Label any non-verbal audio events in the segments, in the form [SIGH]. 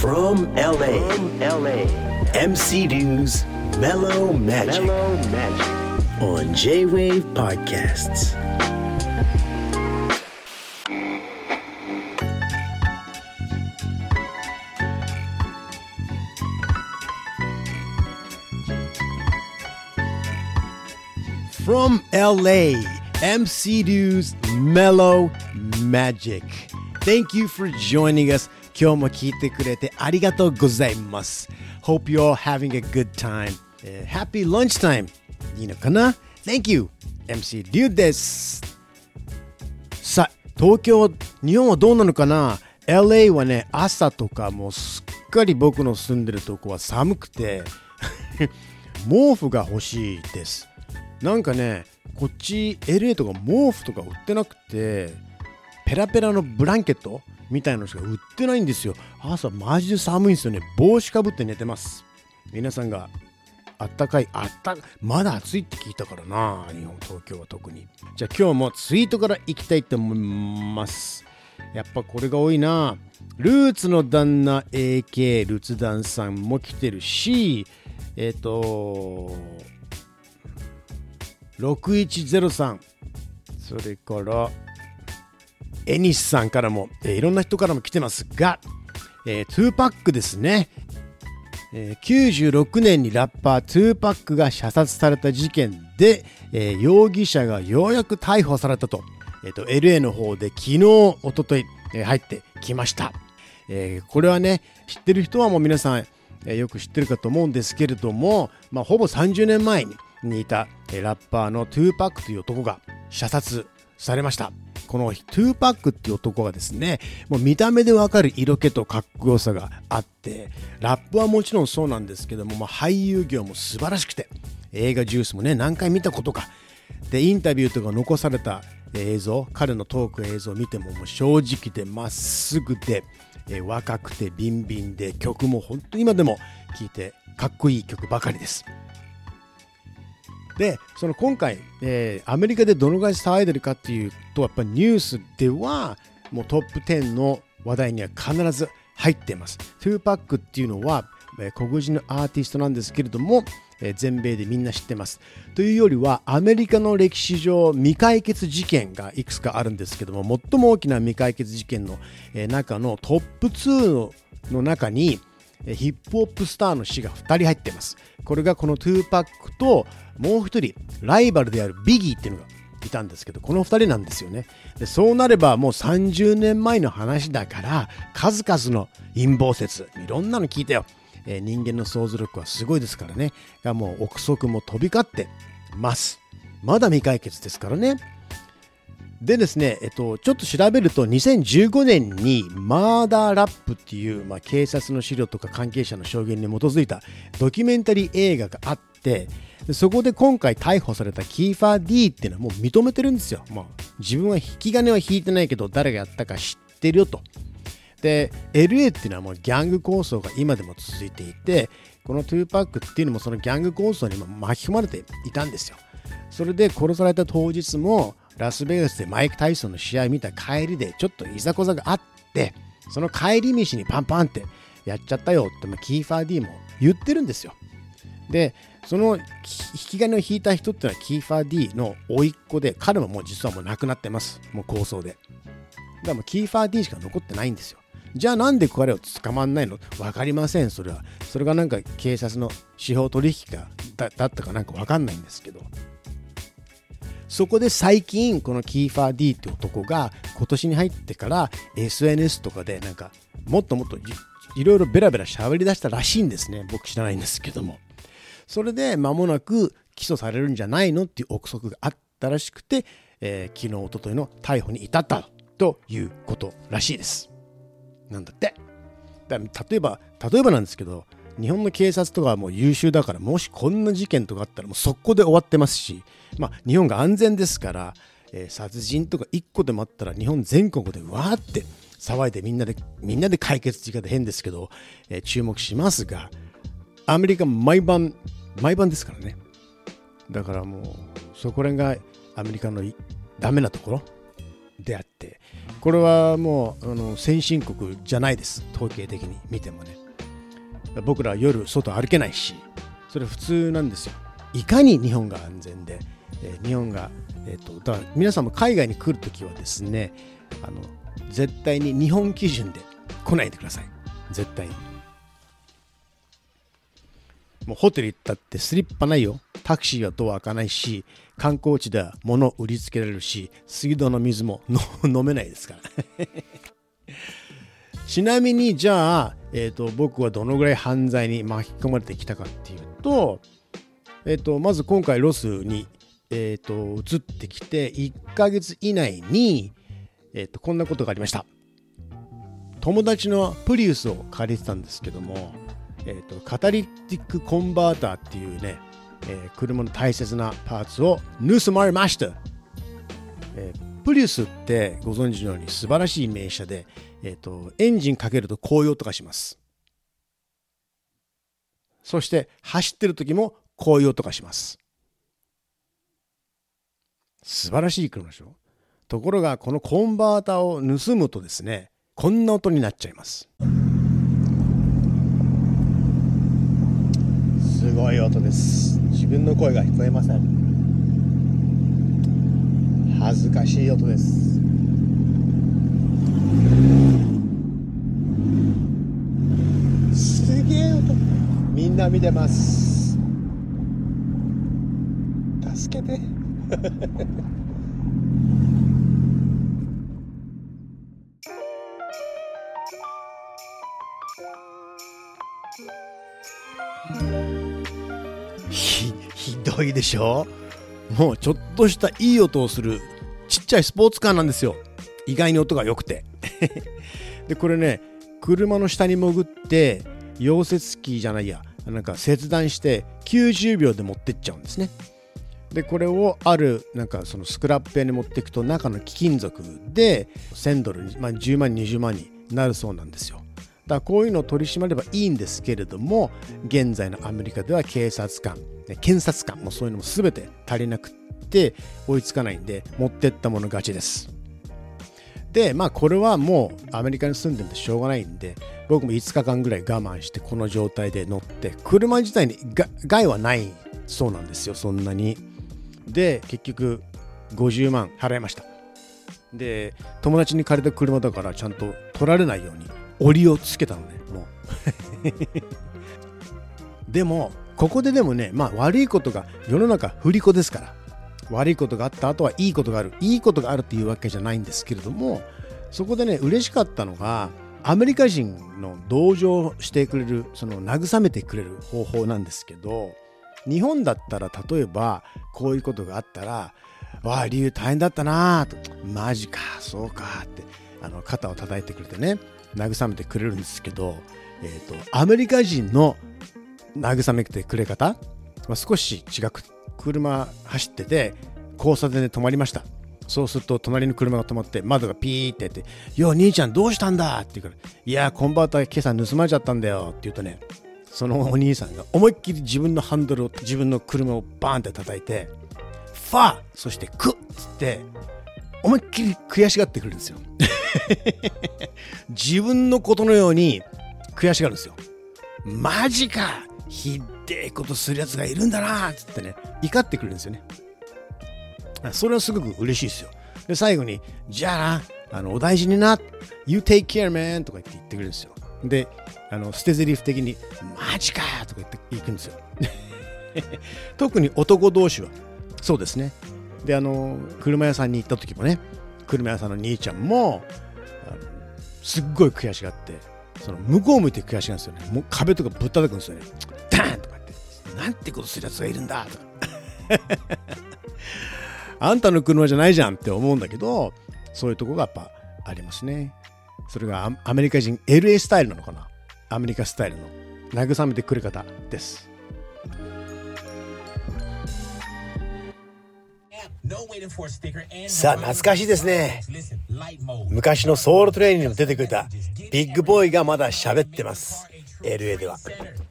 From LA, From LA, MC Dew's Mellow Magic, Mellow Magic. on J Wave Podcasts. From LA, MC Dew's Mellow Magic. Thank you for joining us. 今日も聞いてくれてありがとうございます。Hope you're having a good time. Uh, happy lunchtime. いいのかな ?Thank you. MC Dew です。さあ、東京、日本はどうなのかな ?LA はね、朝とかもうすっかり僕の住んでるとこは寒くて [LAUGHS] 毛布が欲しいです。なんかね、こっち LA とか毛布とか売ってなくて、ペラペラのブランケットみたいなのしか売ってないんですよ。朝マジで寒いんですよね。帽子かぶって寝てます。皆さんがあったかい、あったまだ暑いって聞いたからな、日本、東京は特に。じゃあ今日もツイートから行きたいと思います。やっぱこれが多いな。ルーツの旦那 AK ルツダンさんも来てるし、えっ、と、6103それからエニスさんからも、えーいろんな人からも来てますが、えー、2パックですね、えー96年にラッパー2パックが射殺された事件で、えー容疑者がようやく逮捕されたと,、えーと LA の方で昨日一昨日、えー入ってきました、えーこれはね知ってる人はもう皆さん、えーよく知ってるかと思うんですけれども、まあ、ほぼ30年前ににいた、えーラッパーの2パックという男が射殺されました。この2パックっていう男がですねもう見た目でわかる色気とかっこよさがあってラップはもちろんそうなんですけども、まあ、俳優業も素晴らしくて映画ジュースもね何回見たことかでインタビューとか残された映像彼のトーク映像を見てももう正直でまっすぐで、え若くてビンビンで曲も本当に今でも聴いてかっこいい曲ばかりです。でその今回、えーアメリカでどのぐらい騒いでるかっていうとやっぱニュースではもうトップ10の話題には必ず入っています。2パックっていうのは、えー黒人のアーティストなんですけれども、えー全米でみんな知ってます。というよりはアメリカの歴史上未解決事件がいくつかあるんですけども最も大きな未解決事件の、えー中のトップ2の中にヒップホップスターの死が2人入っています。これがこの2パックともう1人ライバルであるビギーっていうのがいたんですけどこの2人なんですよね。でそうなればもう30年前の話だから数々の陰謀説いろんなの聞いたよ、えー人間の想像力はすごいですからね。がもう憶測も飛び交ってます。まだ未解決ですからね。でですね、えっと、ちょっと調べると2015年にマーダーラップっていう、まあ、警察の資料とか関係者の証言に基づいたドキュメンタリー映画があってそこで今回逮捕されたキーファー D っていうのはもう認めてるんですよ。まあ、自分は引き金は引いてないけど誰がやったか知ってるよと。で LA っていうのはもうギャング構想が今でも続いていてこの2パックっていうのもそのギャング構想に巻き込まれていたんですよ。それで殺された当日もラスベガスでマイク・タイソンの試合見た帰りでちょっといざこざがあってその帰り道にパンパンってやっちゃったよって、キーファー D も言ってるんですよ。でその引き金を引いた人っていうのはキーファー D の甥っ子で彼ももう実はもう亡くなってます。もう構想で。だからもうキーファー D しか残ってないんですよ。じゃあなんで彼を捕まんないの？分かりません。それはそれがなんか警察の司法取引かだだったかなんか分かんないんですけど。そこで最近このキーファー D って男が今年に入ってから SNS とかでなんかもっともっといろいろベラベラ喋り出したらしいんですね。僕知らないんですけども。それで間もなく起訴されるんじゃないのっていう憶測があったらしくて、えー昨日一昨日の逮捕に至ったということらしいです。なんだって。例えば例えばなんですけど日本の警察とかはもう優秀だからもしこんな事件とかあったらもう速攻で終わってますし、まあ、日本が安全ですから、えー殺人とか1個でもあったら日本全国でわーって騒いでみんなでみんなで解決って言い方変ですけど、えー注目しますがアメリカ毎晩毎晩ですからね。だからもうそこら辺がアメリカのいダメなところ？であってこれはもうあの先進国じゃないです。統計的に見てもね。僕らは夜外歩けないしそれ普通なんですよ。いかに日本が安全で、えー、日本が、えーと、だから皆さんも海外に来るときはですねあの絶対に日本基準で来ないでください。絶対に。もうホテル行ったってスリッパないよ。タクシーはドア開かないし観光地では物売りつけられるし水道の水も [LAUGHS] 飲めないですから。ちなみにじゃあ、えーと、僕はどのぐらい犯罪に巻き込まれてきたかっていうと,、えーと、まず今回ロスに、えーと、移ってきて1ヶ月以内に、えー、とこんなことがありました。友達のプリウスを借りてたんですけども、えー、とカタリティックコンバーターっていうね、えー、車の大切なパーツを盗まれました、えー、プリウスってご存知のように素晴らしい名車でえーと、エンジンかけるとこういう音がします。そして走ってる時もこういう音がします。素晴らしい車でしょ？ところがこのコンバーターを盗むとですねこんな音になっちゃいます。すごい音です。自分の声が聞こえません。恥ずかしい音ですみんな見てます。助けて。[LAUGHS] ひひどいでしょ？もうちょっとしたいい音をするちっちゃいスポーツカーなんですよ。意外に音が良くて。[LAUGHS] でこれね車の下に潜って溶接機じゃないや。なんか切断して90秒で持ってっちゃうんですね。でこれをあるなんかそのスクラップ屋に持っていくと中の貴金属で1000ドル、まあ、10万20万になるそうなんですよ。だからこういうのを取り締まればいいんですけれども現在のアメリカでは警察官検察官もそういうのも全て足りなくって追いつかないんで持ってったもの勝ちです。でまあこれはもうアメリカに住んでるんでしょうがないんで僕も5日間ぐらい我慢してこの状態で乗って車自体に害はないそうなんですよそんなに。で結局50万払いました。で友達に借りた車だからちゃんと取られないように檻をつけたのねもう。[LAUGHS] でもここででもねまあ悪いことが世の中振り子ですから。悪いことがあった後はいいことがある。いいことがあるっていうわけじゃないんですけれどもそこでね嬉しかったのがアメリカ人の同情してくれるその慰めてくれる方法なんですけど日本だったら例えばこういうことがあったら「わあ理由大変だったな」と「マジかそうか」ってあの肩を叩いてくれてね慰めてくれるんですけど、えーと、アメリカ人の慰めてくれ方は少し違く車走ってて交差点で止まりました。そうすると隣の車が止まって窓がピーってやって「よ兄ちゃんどうしたんだ?」って言うから「いやコンバーター今朝盗まれちゃったんだよ」って言うとねそのお兄さんが思いっきり自分のハンドルを自分の車をバーンって叩いて「ファー！そしてクッ」っつって思いっきり悔しがってくるんですよ。[LAUGHS] 自分のことのように悔しがるんですよマジかひでえことするやつがいるんだなっつってね怒ってくるんですよね。それはすごく嬉しいですよ。で最後にじゃあなあのお大事にな You take care man とか言って言ってくれるんですよ。であの捨て台詞的にマジかとか言って行くんですよ。[LAUGHS] 特に男同士はそうですね。であの車屋さんに行った時もね車屋さんの兄ちゃんもすっごい悔しがってその向こう向いて悔しがるんですよね。もう壁とかぶったたくんですよね。ダーンなんてことするやつがいるんだ。と [LAUGHS] かあんたの車じゃないじゃんって思うんだけどそういうとこがやっぱありますね。それがアメリカ人 LA スタイルなのかな？アメリカスタイルの。慰めてくる方です。さあ懐かしいですね。昔のソウルトレインにも出てくれたビッグボーイがまだ喋ってます。LA では。で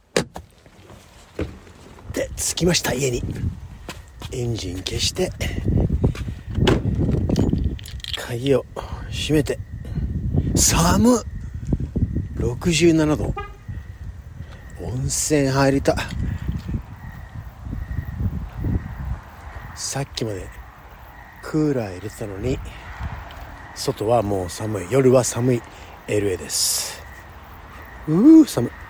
着きました家に。エンジン消して鍵を閉めて。寒っ。67度。温泉入りた。さっきまでクーラー入れてたのに外はもう寒い。夜は寒い。LA です。うー寒い。